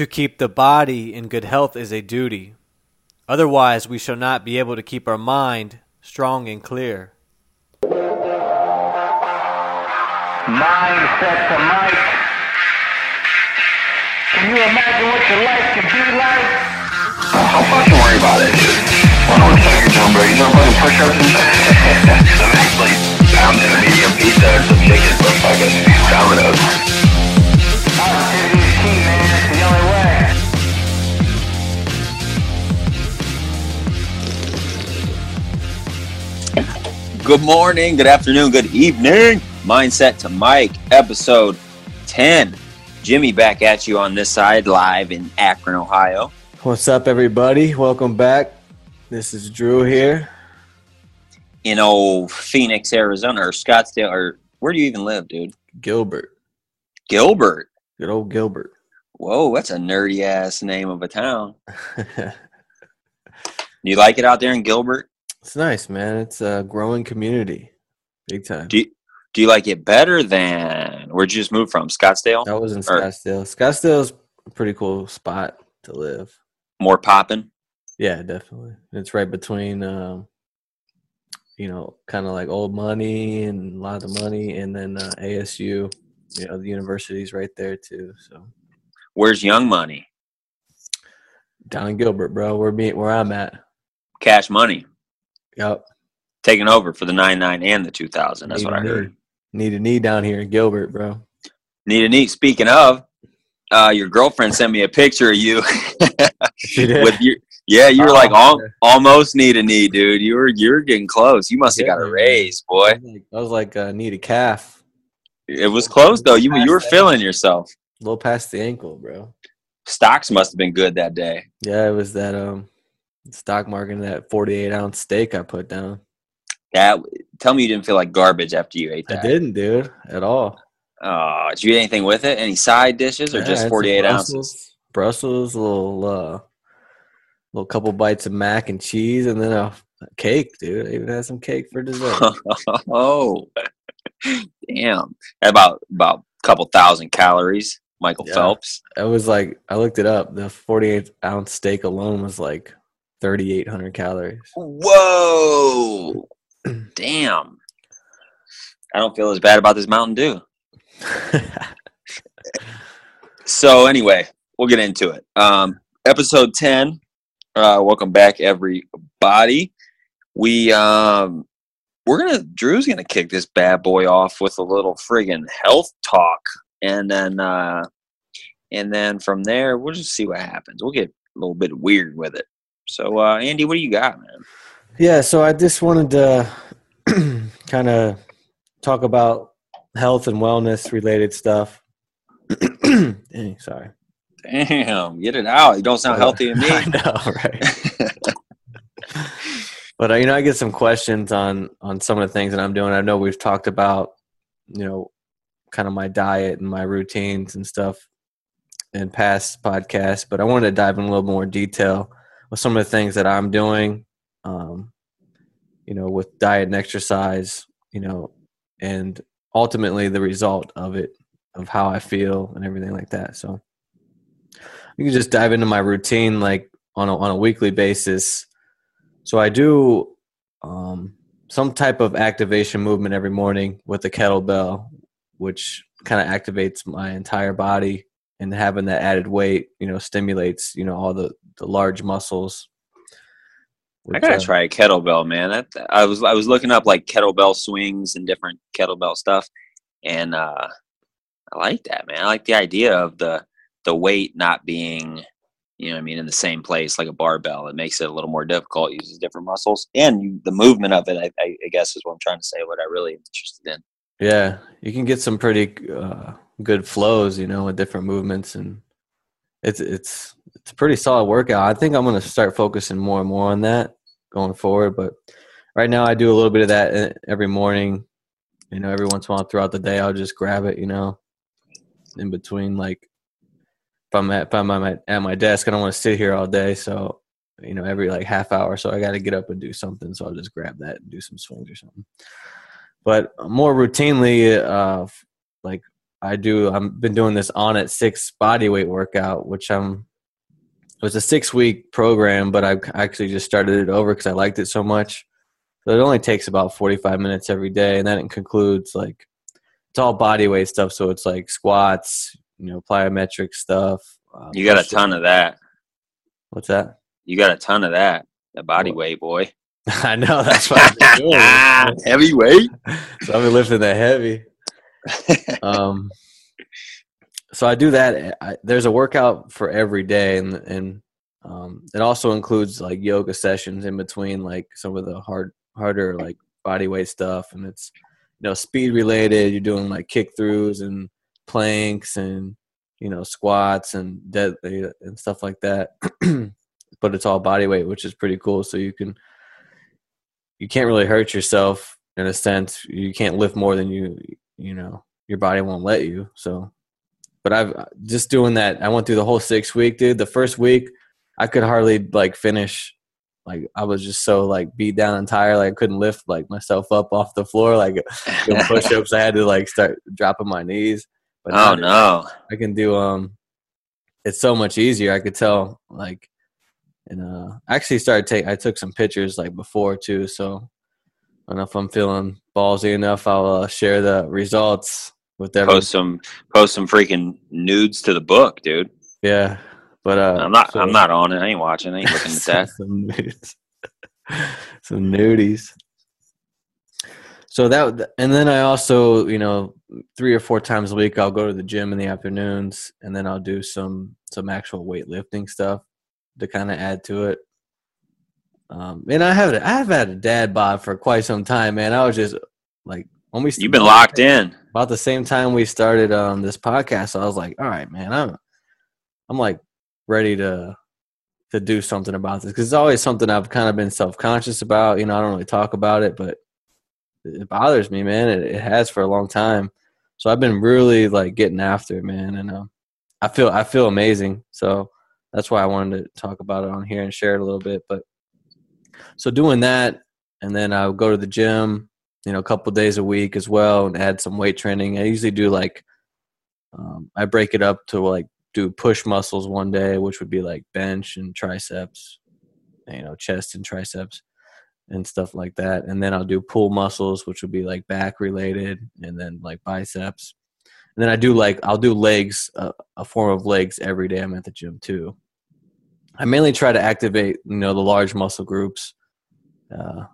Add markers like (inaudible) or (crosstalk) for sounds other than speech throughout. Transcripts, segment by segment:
To keep the body in good health is a duty. Otherwise, we shall not be able to keep our mind strong and clear. Mindset 2 Mic. Can you imagine what your life could be like? Don't fucking worry about it, dude. I know what the fuck you're doing, bro. You doing fucking push-ups and? (laughs) I'm actually pounding a medium pizza and some chicken from fucking Domino's. Good morning, good afternoon, good evening. Mindset 2 Mic, episode 10. Jimmy back at you on this side, live in Akron, Ohio. What's up, everybody? Welcome back. This is Drew here. In old Phoenix, Arizona, or Scottsdale, or where do you even live, dude? Gilbert. Gilbert. Good old Gilbert. Whoa, that's a nerdy ass name of a town. Do (laughs) you like it out there in Gilbert? It's nice, man. It's a growing community. Big time. Do you, do you like it better than where'd you just move from? Scottsdale? That was in Or- Scottsdale. Scottsdale's a pretty cool spot to live. More popping? Yeah, definitely. It's right between, um, you know, kind of like old money and a lot of money, and then uh, ASU. You know, the university's right there too. So Where's Young Money? down in Gilbert, bro, where me where I'm at. Cash Money. Yep. Taking over for the 99 and the 2000. That's what I heard. Need a knee down here in Gilbert, bro. Need a knee. Speaking of, uh, your girlfriend sent me a picture of you (laughs) She did. with your. Yeah, you were Oh, like al- almost need a knee, dude. You were you're getting close. You must have got a raise, I boy. was like, I was like uh, need a calf, It was close though. You you were feeling yourself. a little past the ankle, bro. Stocks must have been good that day. Yeah, it was that um stock market that 48 ounce steak I put down. That tell me you didn't feel like garbage after you ate that. I didn't, dude, at all. Oh, did you eat anything with it? Any side dishes or Yeah, just forty eight Brussels- ounces? Brussels, a little uh little couple bites of mac and cheese and then a cake, dude. I even had some cake for dessert. (laughs) oh, damn! About about a couple thousand calories. Michael Yeah. Phelps. I was like I looked it up. The 48 ounce steak alone was like 3800 calories. Whoa! (clears throat) Damn! I don't feel as bad about this Mountain Dew. (laughs) So anyway, we'll get into it. Um, episode ten. Uh, welcome back, everybody. We um, we're gonna Drew's gonna kick this bad boy off with a little friggin' health talk, and then uh, and then from there we'll just see what happens. We'll get a little bit weird with it. So uh, Andy, what do you got, man? Yeah, so I just wanted to (clears throat) kind of talk about health and wellness related stuff. (clears throat) Dang, sorry. Damn, get it out. You don't sound healthy to me. (laughs) I know, right? (laughs) but uh, you know, I get some questions on on some of the things that I'm doing. I know we've talked about, you know, kind of my diet and my routines and stuff in past podcasts, but I wanted to dive in a little more detail with some of the things that I'm doing, um, you know, with diet and exercise, you know, and ultimately the result of it, of how I feel and everything like that. So you can just dive into my routine like on a, on a weekly basis. So I do um, some type of activation movement every morning with the kettlebell, which kind of activates my entire body and having that added weight, you know, stimulates, you know, all the, the large muscles. I gotta uh, try a kettlebell, man. That, I was I was looking up like kettlebell swings and different kettlebell stuff, and uh, I like that, man. I like the idea of the the weight not being, you know, what I mean, in the same place like a barbell. It makes it a little more difficult. Uses different muscles, and you, the movement of it. I, I, I guess is what I'm trying to say. What I really am interested in. Yeah, you can get some pretty uh, good flows, you know, with different movements, and it's it's it's a pretty solid workout. I think I'm going to start focusing more and more on that going forward. But right now, I do a little bit of that uh, every morning. You know, every once in a while throughout the day, I'll just grab it. You know, in between, like if I'm at if I'm at my, at my desk, I don't want to sit here all day, so you know, every like half hour, so I got to get up and do something. So I'll just grab that and do some swings or something but more routinely uh like I do. I've been doing this Onnit six body weight workout, which I'm. It was a six week program, but I actually just started it over because I liked it so much. So it only takes about forty five minutes every day, and then it concludes like it's all body weight stuff. So it's like squats, you know, plyometric stuff. Uh, You got a ton of that. What's that? You got a ton of that. The body weight, boy. (laughs) I know that's what I've been doing. (laughs) Heavyweight. (laughs) so I've been lifting that heavy. (laughs) um, so I do that. I, there's a workout for every day, and and um, it also includes like yoga sessions in between, like some of the hard, harder like body weight stuff, and it's you know speed related. You're doing like kick throughs and planks and you know squats and dead and stuff like that. (clears throat) but it's all body weight, which is pretty cool. So you can you can't really hurt yourself in a sense. You can't lift more than you you know your body won't let you. So, but I've just doing that. I went through the whole six week, dude. The first week, I could hardly like finish. Like I was just so like beat down and tired. Like I couldn't lift like myself up off the floor. Like (laughs) doing push ups, I had to like start dropping my knees. But oh no. I can do um. It's so much easier. I could tell like, and uh, I actually started taking. I took some pictures like before too. So I don't know if I'm feeling ballsy enough. I'll uh, share the results with everyone. Post some post some freaking nudes to the book, dude. Yeah, but uh, I'm not so- I'm not on it. I ain't watching. I ain't looking at (laughs) that. some nudes, (laughs) some nudies. So that, and then I also, you know, three or four times a week, I'll go to the gym in the afternoons, and then I'll do some some actual weightlifting stuff to kind of add to it. Um, and I have I have had a dad bod for quite some time, man. I was just like when we You've been locked in. about the same time we started um this podcast, I was like, all right, man, I'm I'm like ready to to do something about this because it's always something I've kind of been self conscious about. You know, I don't really talk about it, but it bothers me, man. It, it has for a long time. So I've been really like getting after it, man, and um, I feel I feel amazing. So that's why I wanted to talk about it on here and share it a little bit. But so doing that, and then I'll go to the gym, you know, a couple days a week as well, and add some weight training. I usually do like um, I break it up to like do push muscles one day, which would be like bench and triceps, you know, chest and triceps and stuff like that. And then I'll do pull muscles, which would be like back related, and then like biceps. And then I do like I'll do legs, uh, a form of legs every day. I'm at the gym too. I mainly try to activate, you know, the large muscle groups, uh,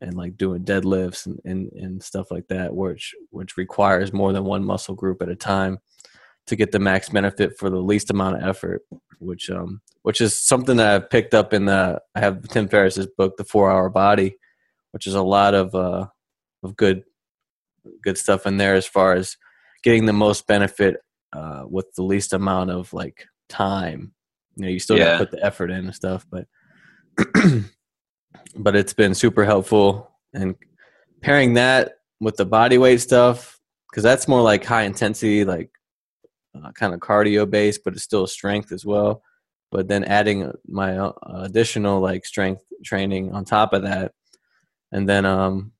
and like doing deadlifts and, and and stuff like that, which which requires more than one muscle group at a time to get the max benefit for the least amount of effort. Which um which is something that I've picked up in the I have Tim Ferriss's book, The Four Hour Body, which is a lot of uh of good good stuff in there as far as getting the most benefit uh with the least amount of like time. You know, you still Yeah. gotta put the effort in and stuff, but (clears throat) but it's been super helpful and pairing that with the body weight stuff because that's more like high intensity like uh, kind of cardio based but it's still strength as well but then adding my uh, additional like strength training on top of that and then um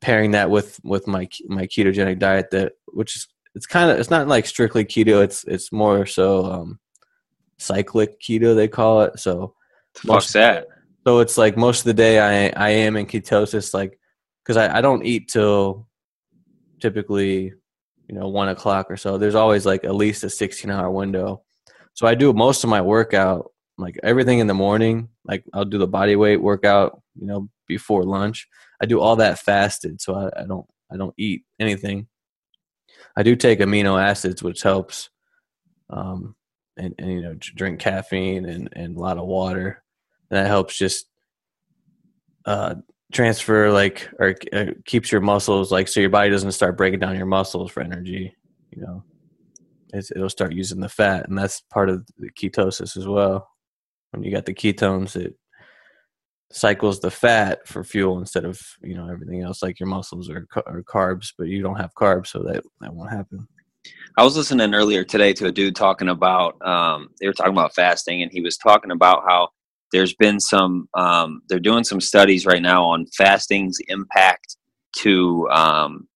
pairing that with with my my ketogenic diet that which is it's kind of it's not like strictly keto it's it's more so um cyclic keto they call it so Fuck's that. so it's like most of the day I I am in ketosis, like because I, I don't eat till typically you know one o'clock or so. There's always like at least a 16 hour window. So I do most of my workout, like everything in the morning. Like I'll do the body weight workout, you know, before lunch. I do all that fasted, so I, I don't I don't eat anything. I do take amino acids, which helps, um, and, and you know drink caffeine and, and a lot of water. And that helps just uh, transfer like or uh, keeps your muscles like so your body doesn't start breaking down your muscles for energy you know. It's, it'll start using the fat and that's part of the ketosis as well. When you got the ketones it cycles the fat for fuel instead of you know everything else. Like your muscles or, are carbs but you don't have carbs so that that won't happen I was listening earlier today to a dude talking about um, they were talking about fasting, and he was talking about how there's been some um, they're doing some studies right now on fasting's impact to um,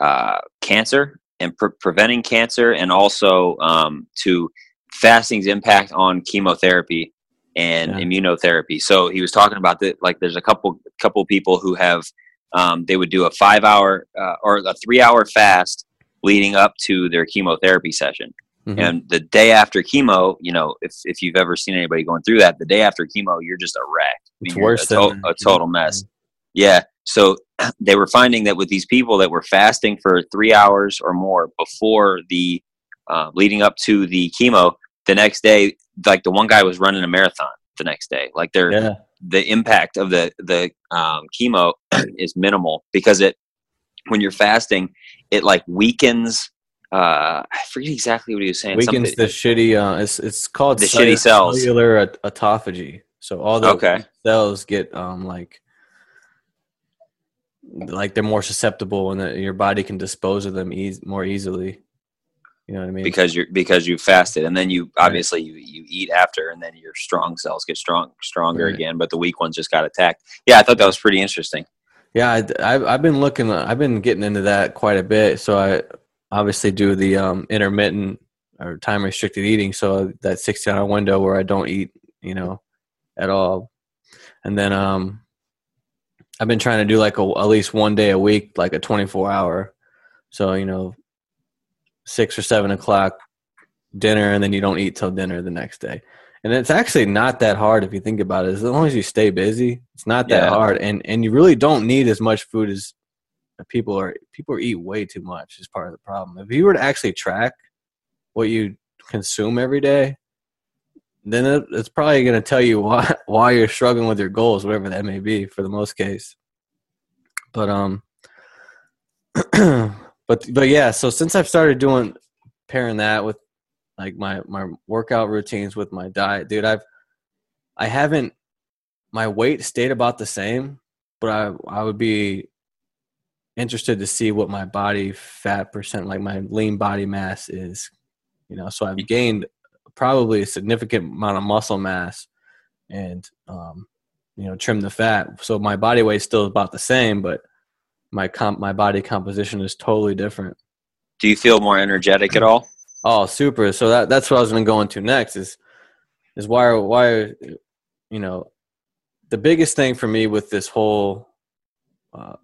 uh, cancer and pre- preventing cancer, and also um, to fasting's impact on chemotherapy and Yeah. immunotherapy. So he was talking about that. Like, there's a couple couple people who have um, they would do a five hour uh, or a three hour fast leading up to their chemotherapy session. Mhm. And the day after chemo, you know, if, if you've ever seen anybody going through that, the day after chemo, you're just a wreck. It's you're worse a, to- than a total mess. Yeah. So (clears throat) they were finding that with these people that were fasting for three hours or more before the uh, leading up to the chemo, the next day, like the one guy was running a marathon the next day. Like they're Yeah. the impact of the the um, chemo (clears throat) is minimal because it when you're fasting, it like weakens. Uh, I forget exactly what he was saying. Weakens something- the shitty. Uh, it's it's called The shitty cells. cellular aut- autophagy. So all the Okay. cells get um like like they're more susceptible, and your body can dispose of them eas- more easily. You know what I mean? because you're because you fasted and then you obviously you, you eat after and then your strong cells get strong stronger Right. again but the weak ones just got attacked yeah i thought that was pretty interesting Yeah, I, have I've been looking. I've been getting into that quite a bit. So I obviously do the um, intermittent or time restricted eating. So that sixteen hour window where I don't eat, you know, at all. And then um, I've been trying to do like a, at least one day a week, like a twenty four hour. So you know, six or seven o'clock dinner, and then you don't eat till dinner the next day. And it's actually not that hard if you think about it. As long as you stay busy, it's not that Yeah. hard. And and you really don't need as much food as people are. People eat way too much. Is part of the problem. If you were to actually track what you consume every day, then it, it's probably going to tell you why (laughs) why you're struggling with your goals, whatever that may be, for the most case. But um, (clears throat) but but yeah. So since I've started doing pairing that with like my my workout routines with my diet, dude, I've I haven't my weight stayed about the same, but I I would be interested to see what my body fat percent, like my lean body mass is. You know, so I've gained probably a significant amount of muscle mass and um you know trim the fat. So my body weight still about the same but my comp my body composition is totally different. Do you feel more energetic at all Oh, super. So that that's what I was going to go into next is is why are why you know the biggest thing for me with this whole uh,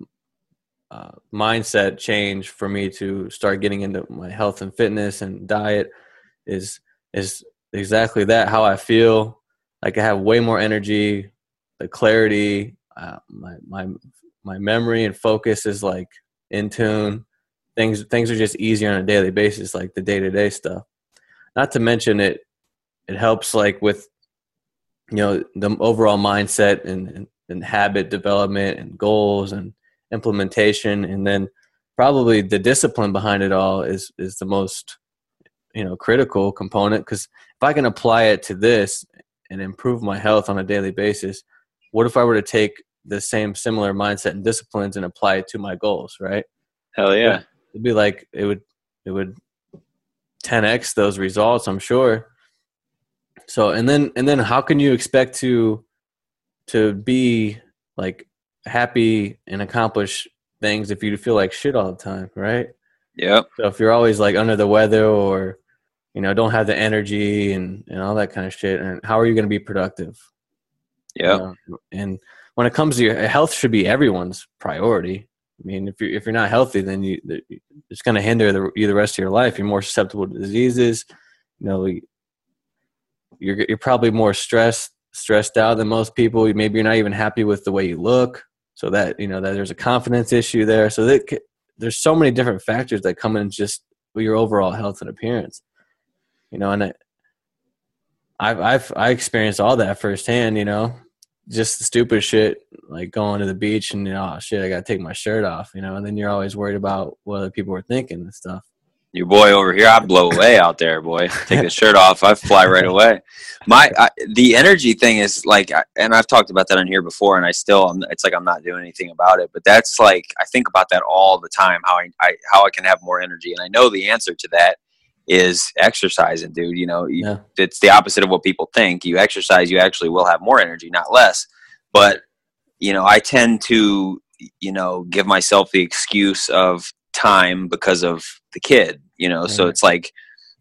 uh, mindset change for me to start getting into my health and fitness and diet is is exactly that how I feel like I have way more energy the clarity uh, my my my memory and focus is like in tune things things are just easier on a daily basis like the day-to-day stuff. Not to mention it it helps like with you know the overall mindset and, and, and habit development and goals and implementation. And then probably the discipline behind it all is is the most you know critical component. Because if i can apply it to this and improve my health on a daily basis what if i were to take the same similar mindset and disciplines and apply it to my goals right? Hell yeah it'd be like it would it would 10x those results i'm sure. So and then and then how can you expect to to be like happy and accomplish things if you feel like shit all the time right? Yep. So if you're always like under the weather or you know don't have the energy and and all that kind of shit and how are you going to be productive? You know? and when it comes to your health should be everyone's priority i mean if you're if you're not healthy then you it's going to hinder the, you the rest of your life. You're more susceptible to diseases. You know you're you're probably more stressed stressed out than most people. Maybe you're not even happy with the way you look. So that you know that there's a confidence issue there. So that there's so many different factors that come in just your overall health and appearance. You know and I, I've I've I experienced all that firsthand you know just the stupid shit like going to the beach and you know oh shit I gotta take my shirt off you know and then you're always worried about what other people are thinking and stuff. Your boy over here i blow away out there boy. (laughs) Take the shirt off i fly right away. My I, the energy thing is like and i've talked about that on here before and i still it's like i'm not doing anything about it but that's like i think about that all the time how I, I how i can have more energy and i know the answer to that is exercising dude you know you, yeah it's the opposite of what people think you exercise you actually will have more energy not less but you know i tend to you know give myself the excuse of time because of the kid, you know. So it's like,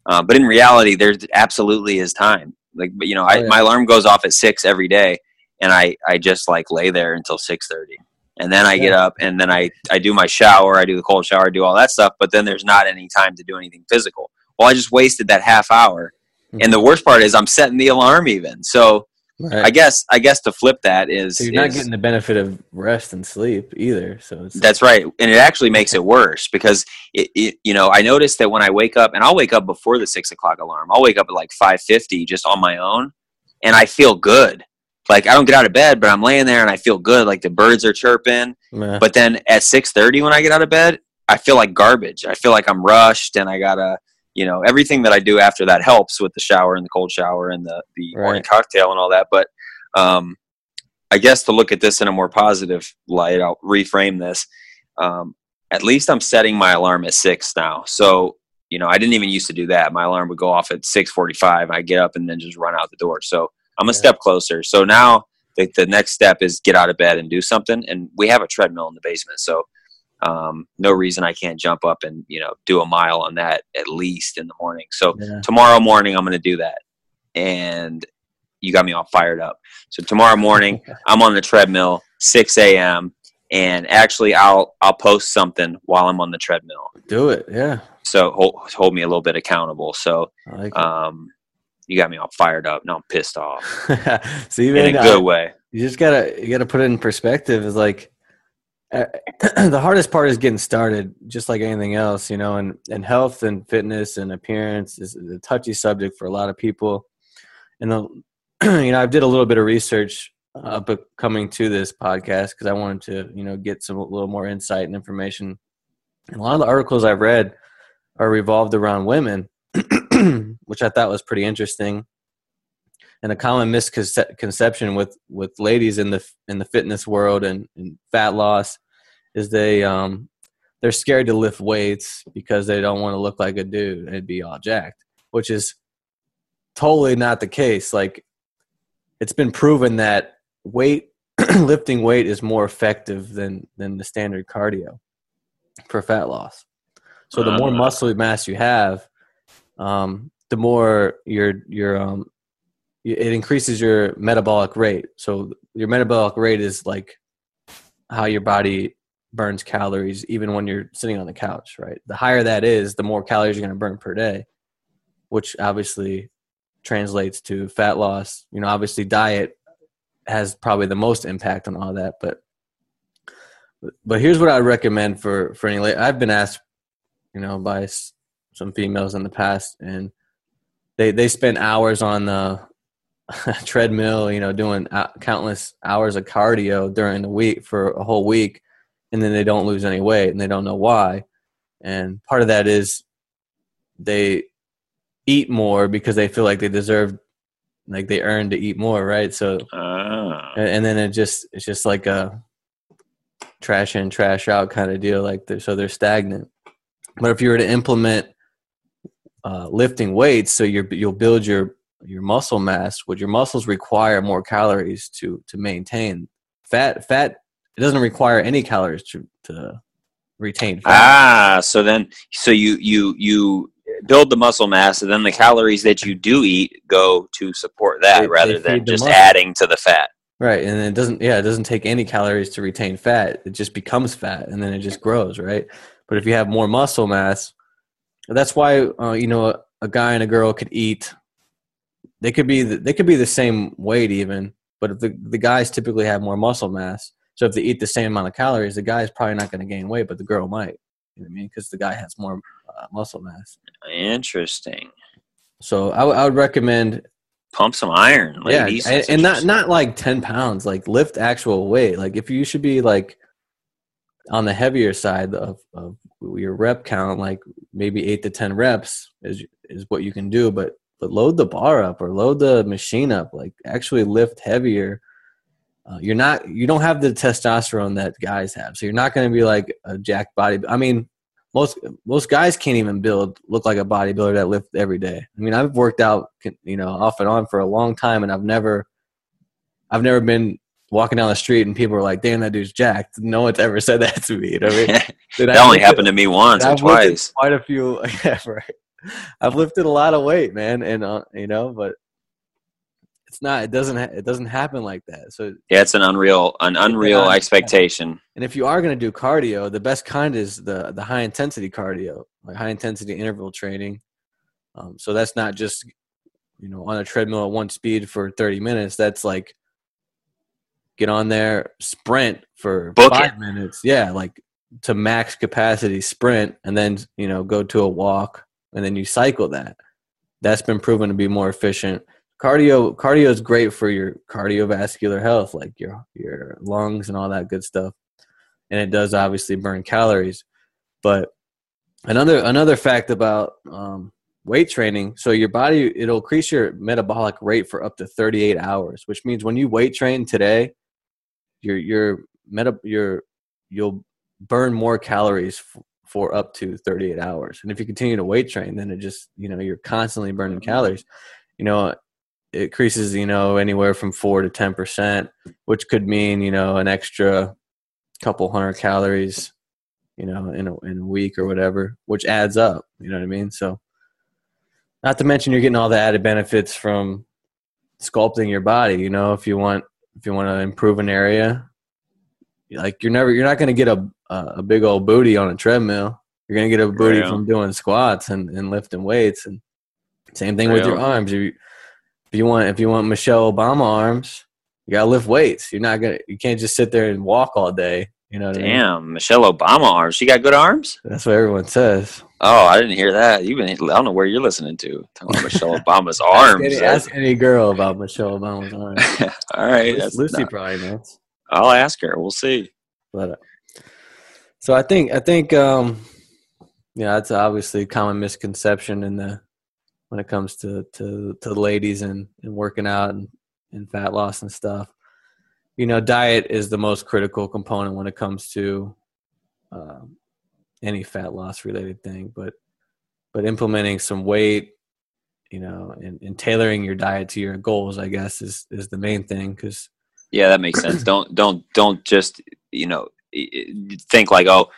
uh, but in reality, there absolutely is time. Like, but you know, I, Oh, yeah. my alarm goes off at six every day, and I I just like lay there until six thirty, and then I get up and then I I do my shower, I do the cold shower, I do all that stuff. But then there's not any time to do anything physical. Well, I just wasted that half hour, hmm. and the worst part is I'm setting the alarm even. So Right. I guess I guess to flip that is, so you're not is- getting the benefit of rest and sleep either. So it's that's right, and it actually makes it worse because it, it, you know, I noticed that when I wake up, and I'll wake up before the six o'clock alarm. I'll wake up at like five fifty just on my own, and I feel good. Like I don't get out of bed, but I'm laying there and I feel good. Like the birds are chirping. Meh. But then at six thirty, when I get out of bed, I feel like garbage. I feel like I'm rushed, and I gotta, you know, everything that I do after that helps with the shower and the cold shower and the the morning cocktail and all that. But um, I guess to look at this in a more positive light, I'll reframe this. Um, at least I'm setting my alarm at six now. So you know, I didn't even used to do that. My alarm would go off at six forty-five. I get up and then just run out the door. So I'm a Yeah. step closer. So now the, the next step is get out of bed and do something. And we have a treadmill in the basement, so um, no reason I can't jump up and you know do a mile on that at least in the morning. So Yeah. tomorrow morning I'm going to do that, and you got me all fired up. So tomorrow morning (laughs) I'm on the treadmill, 6 a.m. And actually, I'll I'll post something while I'm on the treadmill. Do it. Yeah. So hold, hold me a little bit accountable. So I like um, you got me all fired up. Now I'm pissed off (laughs) it. so in a I- good way. you just gotta you gotta put it in perspective is like uh, (clears throat) the hardest part is getting started just like anything else you know and and health and fitness and appearance is a touchy subject for a lot of people. And the (clears throat) you know i did a little bit of research uh, but coming to this podcast because i wanted to you know get some a little more insight and information. And a lot of the articles i've read are revolved around women (clears throat) which i thought was pretty interesting. And a common misconception with with ladies in the in the fitness world and, and fat loss is they um they're scared to lift weights because they don't want to look like a dude and be all jacked which is totally not the case like it's been proven that weight (clears throat) lifting weight is more effective than than the standard cardio for fat loss so the more Ah. muscle mass you have um the more your your um it increases your metabolic rate. So your metabolic rate is like how your body burns calories even when you're sitting on the couch, right? The higher that is, the more calories you're going to burn per day, which obviously translates to fat loss. You know, obviously diet has probably the most impact on all that, but but here's what I recommend for for any I've been asked, you know, by some females in the past and they they spend hours on the (laughs) treadmill, you know, doing uh, countless hours of cardio during the week for a whole week, and then they don't lose any weight, and they don't know why. And part of that is they eat more because they feel like they deserve, like they earned to eat more, right? So, Ah. and, and then it just it's just like a trash in, trash out kind of deal. Like they're, so they're stagnant. But if you were to implement uh, lifting weights, so you're, you'll build your your muscle mass. Would your muscles require more calories to to maintain. Fat fat it doesn't require any calories to to retain fat. Ah, so then, so you you you build the muscle mass, and then the calories that you do eat go to support that, They- rather they than just adding to the fat. Right, and it doesn't. Yeah, it doesn't take any calories to retain fat. It just becomes fat, and then it just grows. Right, but if you have more muscle mass, that's why uh, you know a, a guy and a girl could eat. They could be the, they could be the same weight even, but if the the guys typically have more muscle mass, so if they eat the same amount of calories, the guy is probably not going to gain weight, but the girl might. You know what I mean? Because the guy has more uh, muscle mass. Interesting. So I, would- recommend Pump some iron, ladies. yeah, and, and not not like ten pounds. Like lift actual weight. Like if you should be like on the heavier side of, of your rep count, like maybe eight to ten reps is is what you can do. But but load the bar up or load the machine up. Like actually lift heavier. Uh, you're not you don't have the testosterone that guys have, so you're not going to be like a jack body. I mean, most most guys can't even build look like a bodybuilder that lift every day. I mean, I've worked out, you know, off and on for a long time, and I've never, I've never been walking down the street and people are like, "Damn, that dude's jacked." No one's ever said that to me. You know I mean? (laughs) that I've only happened to me once or twice. Quite a few. (laughs) Yeah, right. I've lifted a lot of weight, man, and uh, you know, but it's not. It doesn't. Ha- it doesn't happen like that. So, Yeah, it's an unreal, an unreal Yeah. expectation. and if you are going to do cardio, the best kind is the the high intensity cardio, like high intensity interval training. Um, so that's not just you know on a treadmill at one speed for thirty minutes. That's like get on there, sprint for Book five it. minutes. Yeah, like to max capacity sprint, and then you know go to a walk, and then you cycle that. That's been proven to be more efficient. Cardio, cardio is great for your cardiovascular health, like your your lungs and all that good stuff, and it does obviously burn calories. But another another fact about um, weight training, so your body it'll increase your metabolic rate for up to 38 hours, which means when you weight train today, your your meta your you'll burn more calories f- for up to 38 hours. And if you continue to weight train, then it just you know you're constantly burning calories. You know, increases you know anywhere from four to 10 percent, which could mean you know an extra couple hundred calories, you know, in a in a week or whatever, which adds up. You know what I mean? So, not to mention you're getting all the added benefits from sculpting your body. You know, if you want if you want to improve an area, like you're never you're not going to get a a big old booty on a treadmill. You're going to get a booty Real. from doing squats and, and lifting weights and same thing with your arms. You, if you want if you want Michelle Obama arms, you got to lift weights. You're not to you can't just sit there and walk all day. You know what I mean? Damn, Michelle Obama arms. She got good arms. That's what everyone says. Oh, I didn't hear that. You've been. I don't know where you're listening to. Talking about Michelle (laughs) Obama's Ask arms. any, ask any girl about Michelle Obama's arms. (laughs) All right, Lucy, Lucy not- probably knows. I'll ask her. We'll see. But uh, so I think I think um, yeah, that's obviously a common misconception in the when it comes to to to ladies and, and working out and, and fat loss and stuff. You know, diet is the most critical component when it comes to um, any fat loss related thing. But but implementing some weight, you know, and, and tailoring your diet to your goals, I guess, is is the main thing because Yeah, that makes sense. don't don't don't just you know think like oh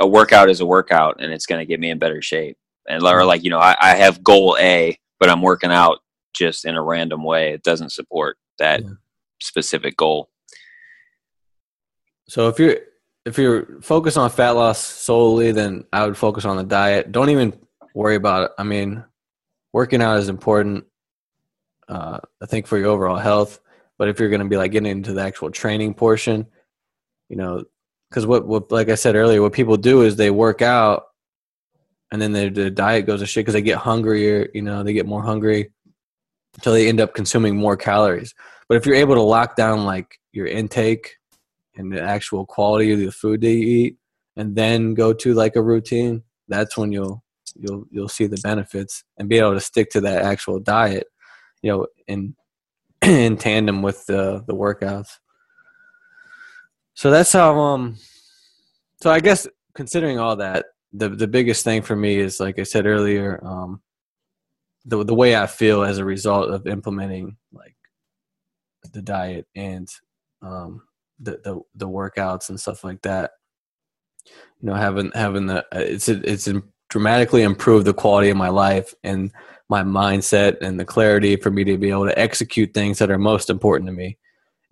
a workout is a workout and it's going to get me in better shape and or like you know I, I have goal A but I'm working out just in a random way. It doesn't support that Yeah. specific goal. So if you're if you're focused on fat loss solely, then I would focus on the diet. Don't even worry about it. I mean, working out is important. Uh, I think for your overall health. But if you're going to be like getting into the actual training portion, you know, because what what like I said earlier, what people do is they work out, and then their, their diet goes to shit because they get hungrier. You know, they get more hungry until they end up consuming more calories. But if you're able to lock down like your intake and the actual quality of the food that you eat and then go to like a routine that's when you'll you'll you'll see the benefits and be able to stick to that actual diet you know in (clears throat) in tandem with the the workouts so that's how um so i guess considering all that the the biggest thing for me is like i said earlier um the the way i feel as a result of implementing like the diet and um the, the the workouts and stuff like that. You know, having having the it's it's dramatically improved the quality of my life and my mindset and the clarity for me to be able to execute things that are most important to me.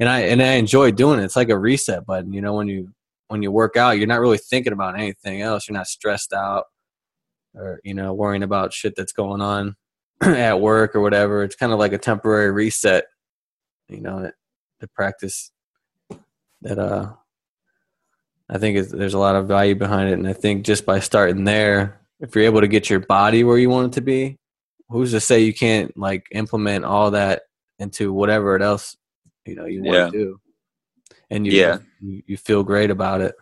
And I and I enjoy doing it. It's like a reset button. You know, when you when you work out, you're not really thinking about anything else. You're not stressed out or you know worrying about shit that's going on (clears throat) at work or whatever. It's kind of like a temporary reset. You know, the practice that uh I think there's a lot of value behind it, and I think just by starting there, if you're able to get your body where you want it to be, who's to say you can't like implement all that into whatever it else you know you want Yeah. to do, and you, Yeah. you feel great about it.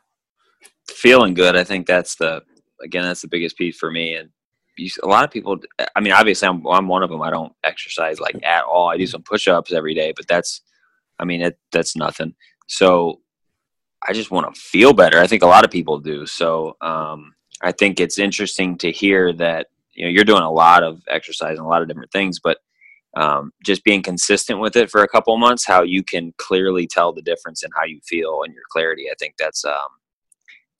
feeling good. I think that's the again that's the biggest piece for me. And you, a lot of people. I mean, obviously, I'm I'm one of them. I don't exercise like at all. I do some push-ups every day, but that's, I mean, it, that's nothing. So I just want to feel better. I think a lot of people do. So um, I think it's interesting to hear that you know you're doing a lot of exercise and a lot of different things, but um, just being consistent with it for a couple of months, how you can clearly tell the difference in how you feel and your clarity. I think that's um,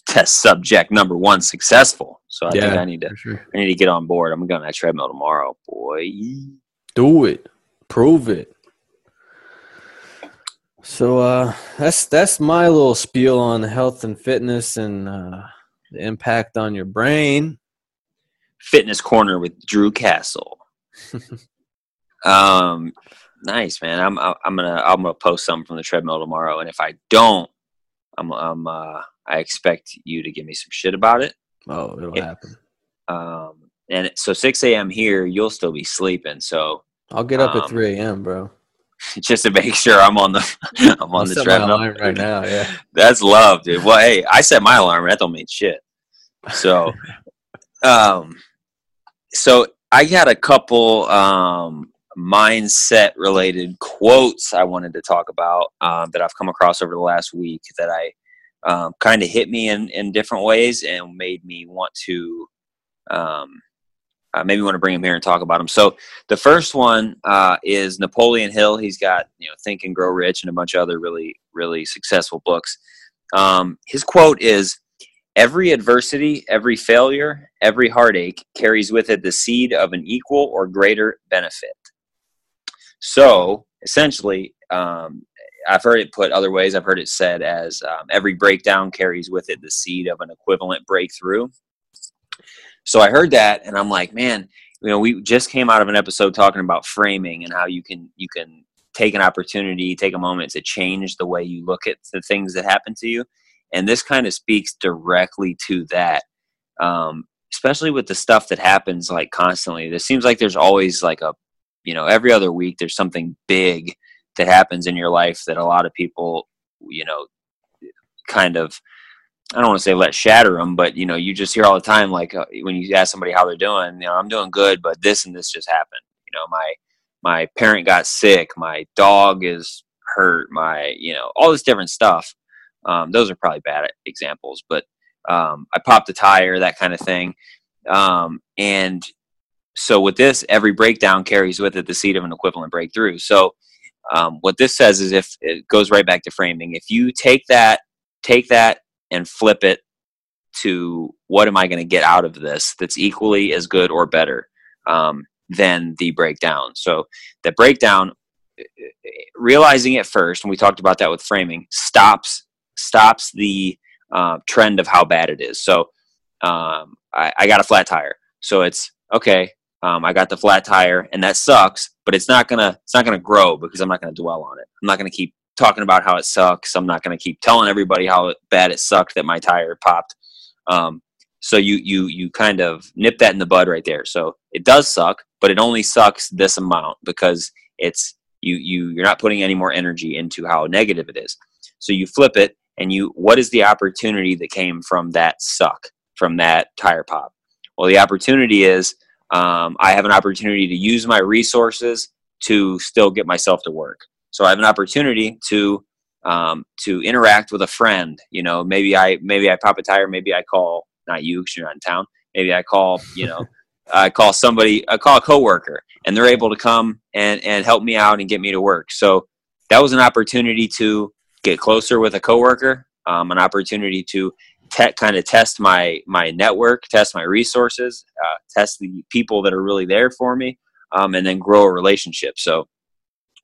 test subject number one successful. So I think I need to sure. I need to get on board. I'm going on that treadmill tomorrow, boy. Do it. Prove it. So uh that's that's my little spiel on health and fitness and uh the impact on your brain. Fitness corner with Drew Castle. (laughs) um, nice man. I'm I'm gonna I'm gonna post something from the treadmill tomorrow, and if I don't, I'm I'm uh, I expect you to give me some shit about it. Oh, it'll Yeah. happen. Um, and so 6 a.m. here, you'll still be sleeping. So I'll get up Um, at three AM, bro. (laughs) just to make sure I'm on the (laughs) I'm on I'll the treadmill right now, yeah. (laughs) That's love, dude. Well, hey, I set my alarm. That don't mean shit. So, um, so I got a couple um mindset related quotes I wanted to talk about um, that I've come across over the last week that I um, kind of hit me in in different ways and made me want to um uh, maybe want to bring him here and talk about him. So the first one uh, is Napoleon Hill. He's got you know Think and Grow Rich and a bunch of other really really successful books. Um, his quote is Every adversity, every failure, every heartache carries with it the seed of an equal or greater benefit. So essentially, um, I've heard it put other ways. I've heard it said as um, every breakdown carries with it the seed of an equivalent breakthrough. So I heard that, and I'm like, man, you know, we just came out of an episode talking about framing and how you can you can take an opportunity, take a moment to change the way you look at the things that happen to you and this kind of speaks directly to that um, especially with the stuff that happens like constantly there seems like there's always like a you know every other week there's something big that happens in your life that a lot of people you know kind of i don't want to say let shatter them but you know you just hear all the time like uh, when you ask somebody how they're doing you know i'm doing good but this and this just happened you know my my parent got sick my dog is hurt my you know all this different stuff um, those are probably bad examples, but um, I popped a tire, that kind of thing. Um, and so with this, every breakdown carries with it the seed of an equivalent breakthrough. So um, what this says is if it goes right back to framing, if you take that, take that and flip it to what am I going to get out of this that's equally as good or better um, than the breakdown. So the breakdown, realizing it first, and we talked about that with framing, stops stops the uh, trend of how bad it is. So um, I, I got a flat tire. So it's okay. Um, I got the flat tire, and that sucks. But it's not gonna it's not gonna grow because I'm not gonna dwell on it. I'm not gonna keep talking about how it sucks. I'm not gonna keep telling everybody how bad it sucked that my tire popped. Um, so you you you kind of nip that in the bud right there. So it does suck, but it only sucks this amount because it's you you you're not putting any more energy into how negative it is. So you flip it and you what is the opportunity that came from that suck from that tire pop well the opportunity is um, i have an opportunity to use my resources to still get myself to work. So i have an opportunity to um, to interact with a friend you know maybe i maybe i pop a tire maybe i call not you because you're not in town. Maybe i call you know (laughs) i call somebody i call a coworker and they're able to come and and help me out and get me to work. So that was an opportunity to get closer with a coworker, um, an opportunity to te- kind of test my my network, test my resources, uh, test the people that are really there for me, um, and then grow a relationship. So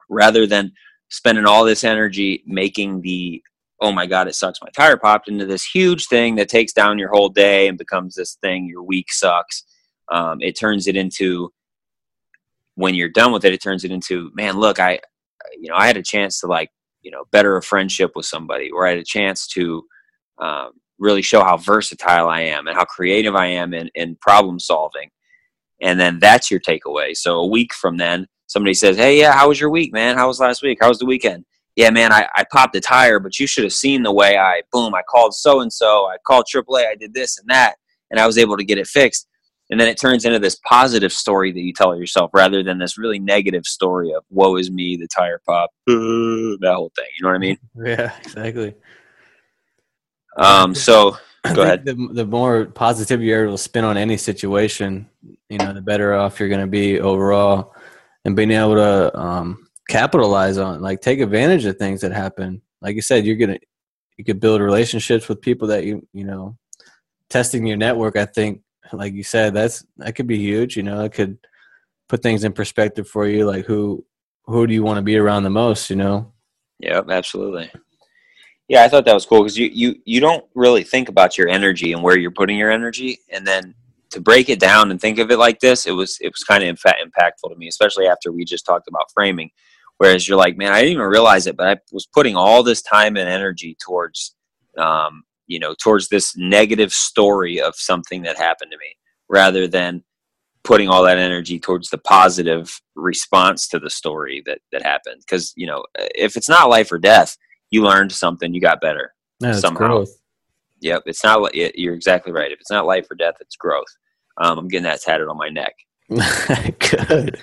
rather than spending all this energy making the oh my god it sucks my tire popped into this huge thing that takes down your whole day and becomes this thing your week sucks um, it turns it into when you're done with it it turns it into man look i you know i had a chance to like you know better a friendship with somebody or i had a chance to um, really show how versatile i am and how creative i am in, in problem solving. And then that's your takeaway. So a week from then somebody says hey yeah how was your week man? How was last week? How was the weekend? Yeah man i, I popped a tire but you should have seen the way i boom i called so and so i called aaa i did this and that and i was able to get it fixed. And then it turns into this positive story that you tell yourself rather than this really negative story of woe is me the tire pop that whole thing you know what i mean? (laughs) Yeah, exactly. Um so Go think The, the more positive you're able to spin on any situation, you know, the better off you're going to be overall. and being able to um, capitalize on, like take advantage of things that happen. Like you said, you're gonna you could build relationships with people that you you know testing your network. I think, like you said, that's that could be huge. You know, it could put things in perspective for you. Like who who do you want to be around the most? You know. Yep, absolutely. Yeah, I thought that was cool because you, you you don't really think about your energy and where you're putting your energy, and then to break it down and think of it like this, it was it was kind of in fact impactful to me, especially after we just talked about framing. Whereas you're like, man, I didn't even realize it, but I was putting all this time and energy towards, um, you know, towards this negative story of something that happened to me, rather than putting all that energy towards the positive response to the story that that happened. Because you know, if it's not life or death, you learned something, you got better. Yeah, Somehow. growth. Yep, it's not. it- You're exactly right. If it's not life or death, it's growth. Um, I'm getting that tatted on my neck. (laughs) Good.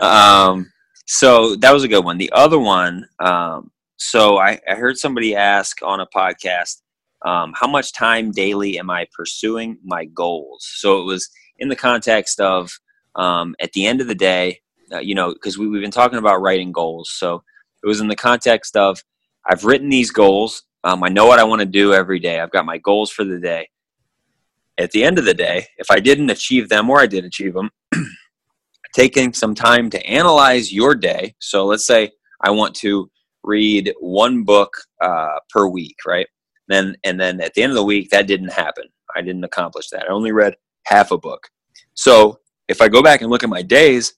Um, so that was a good one. The other one, um, so I, I heard somebody ask on a podcast, um, how much time daily am I pursuing my goals? So it was in the context of um, at the end of the day, uh, you know, because we, we've been talking about writing goals. So it was in the context of I've written these goals. Um, I know what I want to do every day. I've got my goals for the day. At the end of the day, if I didn't achieve them or I did achieve them, (clears throat) taking some time to analyze your day. So let's say I want to read one book uh, per week, right? Then and then at the end of the week, that didn't happen. I didn't accomplish that. I only read half a book. So if I go back and look at my days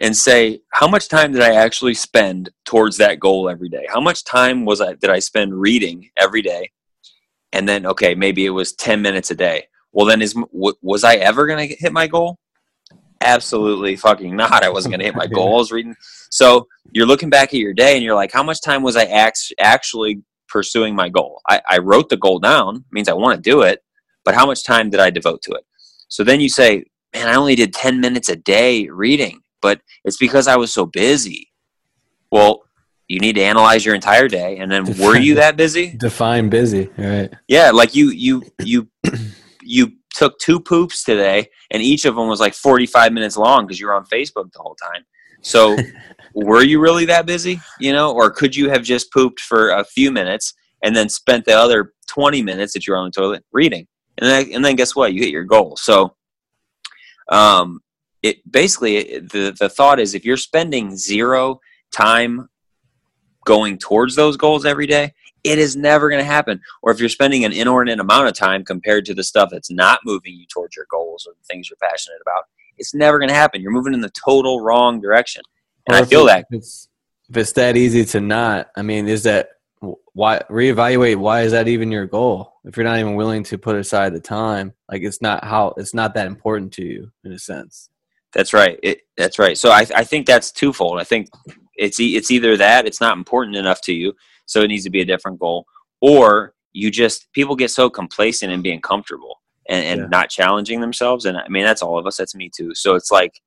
and say how much time did I actually spend towards that goal every day? How much time was I did I spend reading every day? And then okay, maybe it was 10 minutes a day. Well, then is was I ever going to hit my goal? Absolutely fucking not. I wasn't going to hit my (laughs) goal. I was reading. So you're looking back at your day and you're like, how much time was I act- actually pursuing my goal? I, I wrote the goal down, means I want to do it, but how much time did I devote to it? So then you say, man, I only did 10 minutes a day reading, but it's because I was so busy. Well, you need to analyze your entire day and then were you that busy? Define busy. Right. Yeah, like you you you you took two poops today and each of them was like 45 minutes long because you were on Facebook the whole time. So (laughs) were you really that busy, you know, or could you have just pooped for a few minutes and then spent the other 20 minutes that you were on the toilet reading? And then and then guess what? You hit your goal. So um it basically the the thought is if you're spending zero time going towards those goals every day, it is never going to happen. Or if you're spending an inordinate amount of time compared to the stuff that's not moving you towards your goals or the things you're passionate about, it's never going to happen. You're moving in the total wrong direction. And Or I feel that. if it's, if it's that easy to not, I mean, is that why reevaluate? Why is that even your goal? If you're not even willing to put aside the time, like it's not how it's not that important to you in a sense. That's right. It, that's right. So I, I think that's twofold. I think it's e- it's either that it's not important enough to you, so it needs to be a different goal, or you just people get so complacent in being comfortable and, and Yeah. not challenging themselves. And I mean that's all of us. That's me too. So it's like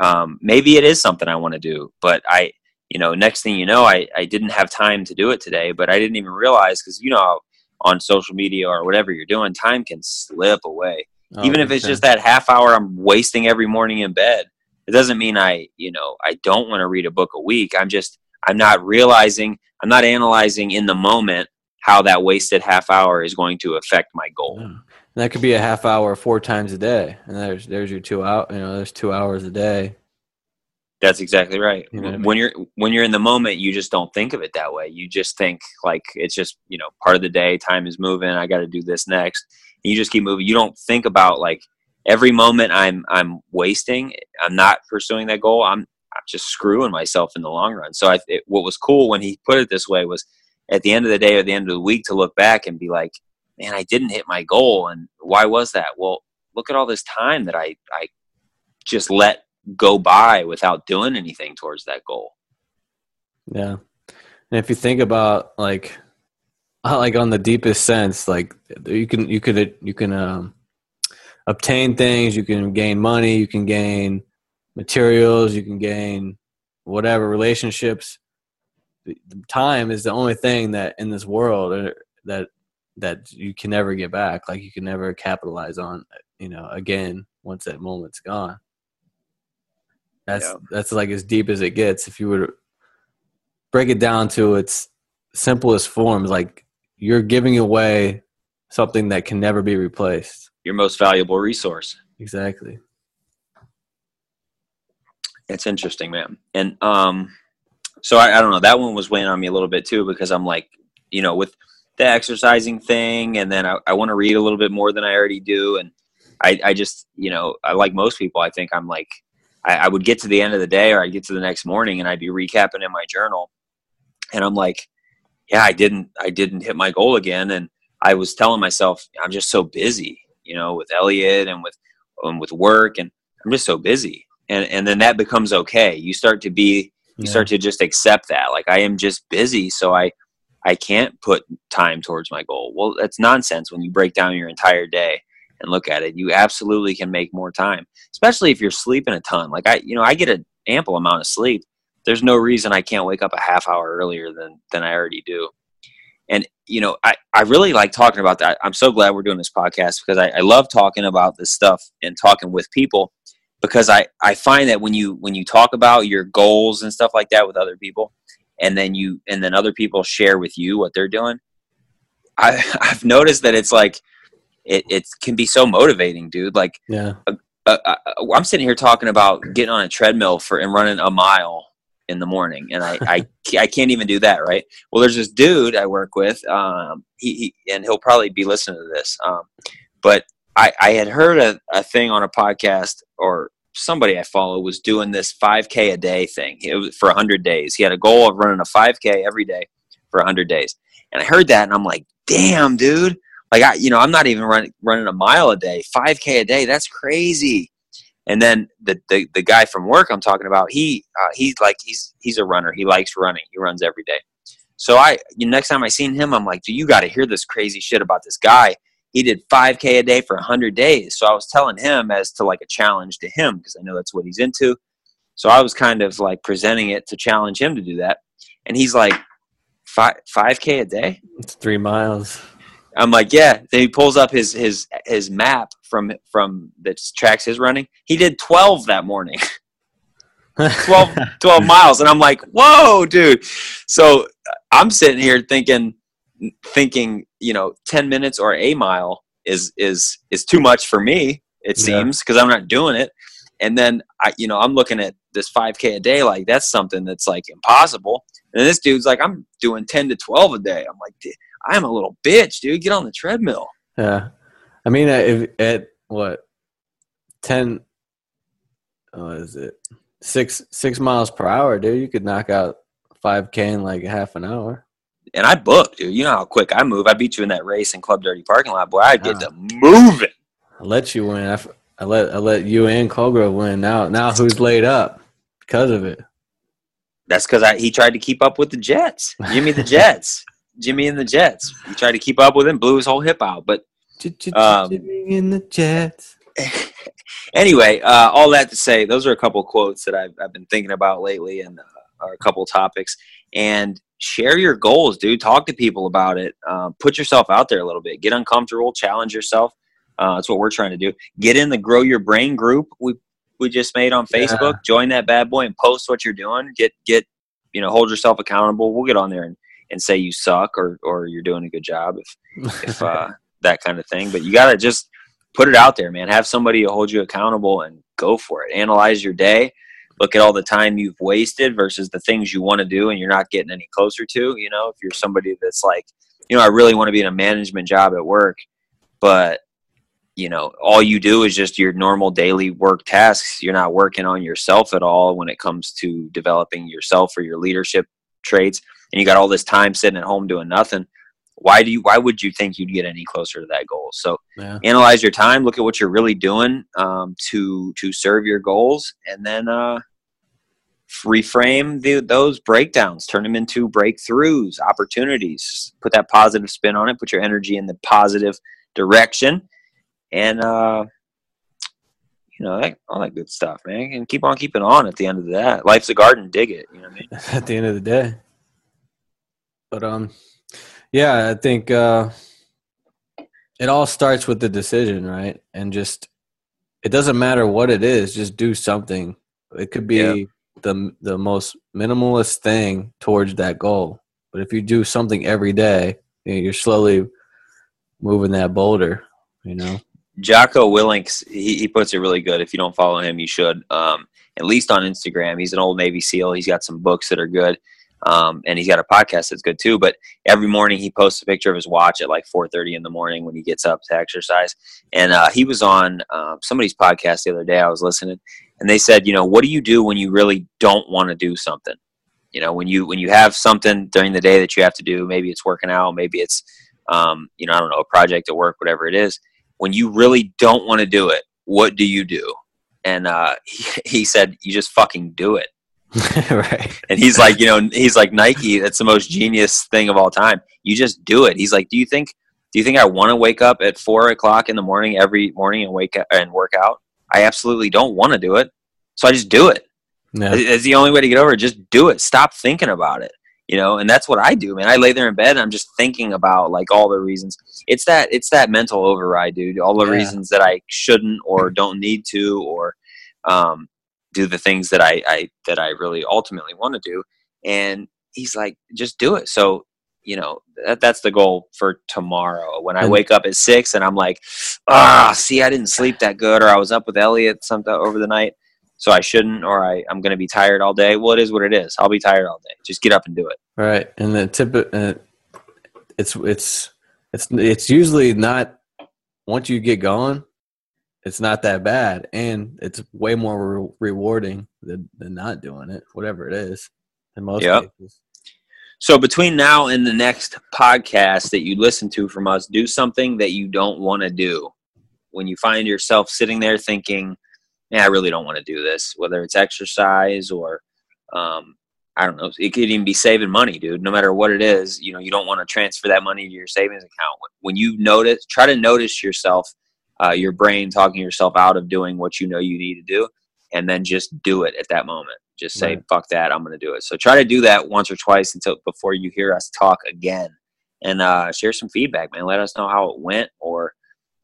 um, maybe it is something I want to do, but I you know next thing you know I I didn't have time to do it today, but I didn't even realize because you know on social media or whatever you're doing, time can slip away Oh, even if it's time. just that half hour I'm wasting every morning in bed. It doesn't mean I, you know, I don't want to read a book a week. I'm just, I'm not realizing, I'm not analyzing in the moment how that wasted half hour is going to affect my goal. Yeah. That could be a half hour four times a day, and there's there's your two out. You know, there's two hours a day. That's exactly right. You know I When you're when you're in the moment, you just don't think of it that way. You just think like it's just you know part of the day. Time is moving. I got to do this next. You just keep moving. You don't think about like every moment I'm I'm wasting. I'm not pursuing that goal. I'm I'm just screwing myself in the long run. So I, it, what was cool when he put it this way was at the end of the day or the end of the week to look back and be like, man, I didn't hit my goal, and why was that? Well, look at all this time that I I just let go by without doing anything towards that goal. Yeah, and if you think about like, like on the deepest sense, like you can you could you can um, obtain things, you can gain money, you can gain materials, you can gain whatever relationships. Time is the only thing that in this world uh, that that you can never get back. Like you can never capitalize on, you know, again once that moment's gone. That's Yeah. that's like as deep as it gets. If you were to break it down to its simplest forms, like you're giving away something that can never be replaced. Your most valuable resource. Exactly. It's interesting, man. And um, so I, I don't know. That one was weighing on me a little bit too because I'm like, you know, with the exercising thing, and then I, I want to read a little bit more than I already do, and I, I just, you know, I like most people. I think I'm like, I, I would get to the end of the day, or I'd get to the next morning, and I'd be recapping in my journal, and I'm like, yeah, I didn't, I didn't hit my goal again, and I was telling myself, I'm just so busy, you know, with Elliot and with, um, with work, and I'm just so busy, and and then that becomes okay. You start to be you Yeah. start to just accept that. Like i am just busy so i i can't put time towards my goal. Well that's nonsense when you break down your entire day and look at it. You absolutely can make more time especially if you're sleeping a ton. Like i you know i get an ample amount of sleep there's no reason i can't wake up a half hour earlier than than i already do. And you know i i really like talking about that. I'm so glad we're doing this podcast because i, I love talking about this stuff and talking with people because I, I find that when you when you talk about your goals and stuff like that with other people and then you and then other people share with you what they're doing I, (laughs) i've noticed that it's like it, it can be so motivating dude. Like Yeah. uh, uh, i'm sitting here talking about getting on a treadmill for and running a mile in the morning and I, I (laughs) I can't even do that right well there's this dude I work with um he, he and he'll probably be listening to this um but I, I had heard a, a thing on a podcast or somebody I follow was doing this 5K a day thing it was for 100 days. He had a goal of running a 5K every day for 100 days. And I heard that and I'm like, damn, dude. Like, I, you know, I'm not even running, running a mile a day, 5K a day. That's crazy. And then the, the, the guy from work I'm talking about, he, uh, he's like, he's, he's a runner. He likes running. He runs every day. So I, you know, next time I seen him, I'm like, dude, you got to hear this crazy shit about this guy he did 5k a day for 100 days so i was telling him as to like a challenge to him because i know that's what he's into so i was kind of like presenting it to challenge him to do that and he's like "Fi- 5k a day It's three miles. i'm like yeah then he pulls up his his his map from from that tracks his running. He did 12 that morning. (laughs) 12, (laughs) 12 miles. And i'm like whoa dude. So uh, i'm sitting here thinking thinking you know 10 minutes or a mile is is is too much for me it Yeah. seems because i'm not doing it. And then i you know i'm looking at this 5k a day like that's something that's like impossible. And this dude's like i'm doing 10 to 12 a day. I'm like i'm a little bitch dude. Get on the treadmill. Yeah. I mean, uh, if at what ten? What is it? Six six miles per hour, dude. You could knock out five k in like half an hour. and i booked dude you know how quick i move i beat you in that race in club dirty parking lot boy i get Yeah. to moving I let you win. I, f- I let I let you and Colgrove win. Now now who's laid up because of it? That's because I he tried to keep up with the Jets. Jimmy the (laughs) Jets. Jimmy and the Jets. He tried to keep up with him, blew his whole hip out. But Um, in the (laughs) anyway, uh, all that to say, those are a couple quotes that I've, I've been thinking about lately and uh, are a couple topics. And share your goals, dude. Talk to people about it. Uh, put yourself out there a little bit. Get uncomfortable. Challenge yourself. Uh, that's what we're trying to do. Get in the Grow Your Brain group we we just made on Yeah. Facebook. Join that bad boy and post what you're doing. Get get you know hold yourself accountable. We'll get on there and, and say you suck or or you're doing a good job if if (laughs) uh, that kind of thing. But you got to just put it out there, man. Have somebody hold you accountable and go for it. Analyze your day. Look at all the time you've wasted versus the things you want to do and you're not getting any closer to. You know, if you're somebody that's like, you know, I really want to be in a management job at work, but you know, all you do is just your normal daily work tasks. You're not working on yourself at all when it comes to developing yourself or your leadership traits. And you got all this time sitting at home doing nothing. Why do you? Why would you think you'd get any closer to that goal? So yeah. analyze your time. Look at what you're really doing um, to to serve your goals, and then uh, reframe the, those breakdowns. Turn them into breakthroughs, opportunities. Put that positive spin on it. Put your energy in the positive direction, and uh, you know that, all that good stuff, man. And keep on keeping on. At the end of that, life's a garden. Dig it. You know what I mean? (laughs) at the end of the day. But um, yeah, I think uh, it all starts with the decision, right? And just it doesn't matter what it is, just do something It could be Yeah. the the most minimalist thing towards that goal. But if you do something every day, you know, you're slowly moving that boulder. You know. Jocko Willinks, he, he puts it really good. If you don't follow him, you should. Um, at least on Instagram. He's an old Navy SEAL. He's got some books that are good. Um, and he's got a podcast that's good too. But every morning he posts a picture of his watch at like 4:30 in the morning when he gets up to exercise. And uh, he was on um, somebody's podcast the other day. I was listening, and they said, you know, what do you do when you really don't want to do something? You know, when you when you have something during the day that you have to do, maybe it's working out, maybe it's um, you know, I don't know, a project at work, whatever it is. When you really don't want to do it, what do you do? And uh, he, (laughs) he said, you just fucking do it. (laughs) right. And he's like, you know, he's like Nike. That's the most genius thing of all time. You just do it. He's like, do you think, do you think I want to wake up at four o'clock in the morning every morning and wake up and work out? I absolutely don't want to do it. So I just do it. Yeah. It's the only way to get over it. Just do it. Stop thinking about it. You know, and that's what I do, man. I lay there in bed and I'm just thinking about like all the reasons. It's that it's that mental override, dude. All the Yeah. reasons that I shouldn't or (laughs) don't need to or um, do the things that I, I that I really ultimately want to do. And he's like, just do it. So you know that that's the goal for tomorrow. When I wake up at six and I'm like, ah, see, I didn't sleep that good, or I was up with Elliot something over the night, so I shouldn't, or I I'm going to be tired all day. Well, it is what it is. I'll be tired all day. Just get up and do it. Right, and the tip, uh, it's it's it's it's usually not once you get going, it's not that bad, and it's way more re- rewarding than, than not doing it, whatever it is. In most Yep. cases, So between now and the next podcast that you listen to from us, do something that you don't want to do. When you find yourself sitting there thinking, "Yeah, I really don't want to do this," whether it's exercise or, um, I don't know, it could even be saving money, dude. No matter what it is, you know, you don't want to transfer that money to your savings account. When you notice, try to notice yourself, uh, your brain talking yourself out of doing what you know you need to do, and then just do it at that moment. Just say, Right. "Fuck that, I'm going to do it." So try to do that once or twice until before you hear us talk again, and uh, share some feedback, man. Let us know how it went or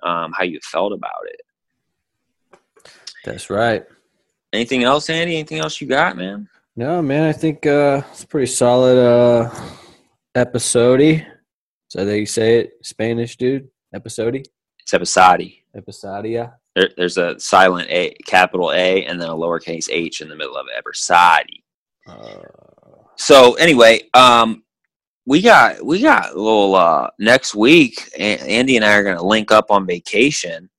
um, how you felt about it. that's right. Anything else, Andy? Anything else you got, man? No, man, I think uh, it's a pretty solid uh, episode. Is that how you say it? Spanish, dude? Episode? It's episodi. Episodia? There, there's a silent A, capital A, and then a lowercase h in the middle of it. Uh, So anyway, um, we got we got a little uh, next week. Andy and I are going to link up on vacation,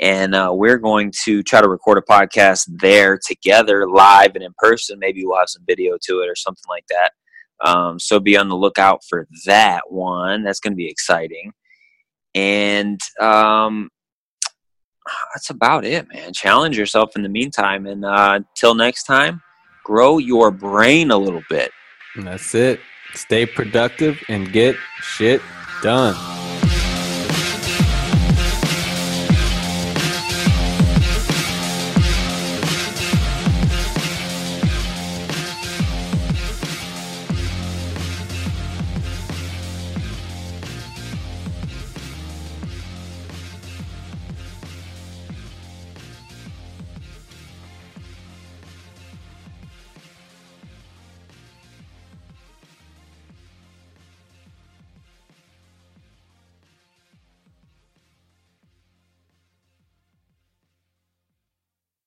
and uh, we're going to try to record a podcast there together, live and in person. Maybe we'll have some video to it or something like that. Um, so be on the lookout for that one. That's going to be exciting. And um, that's about it, man. Challenge yourself in the meantime, and uh, till next time, grow your brain a little bit. and that's it. Stay productive and get shit done.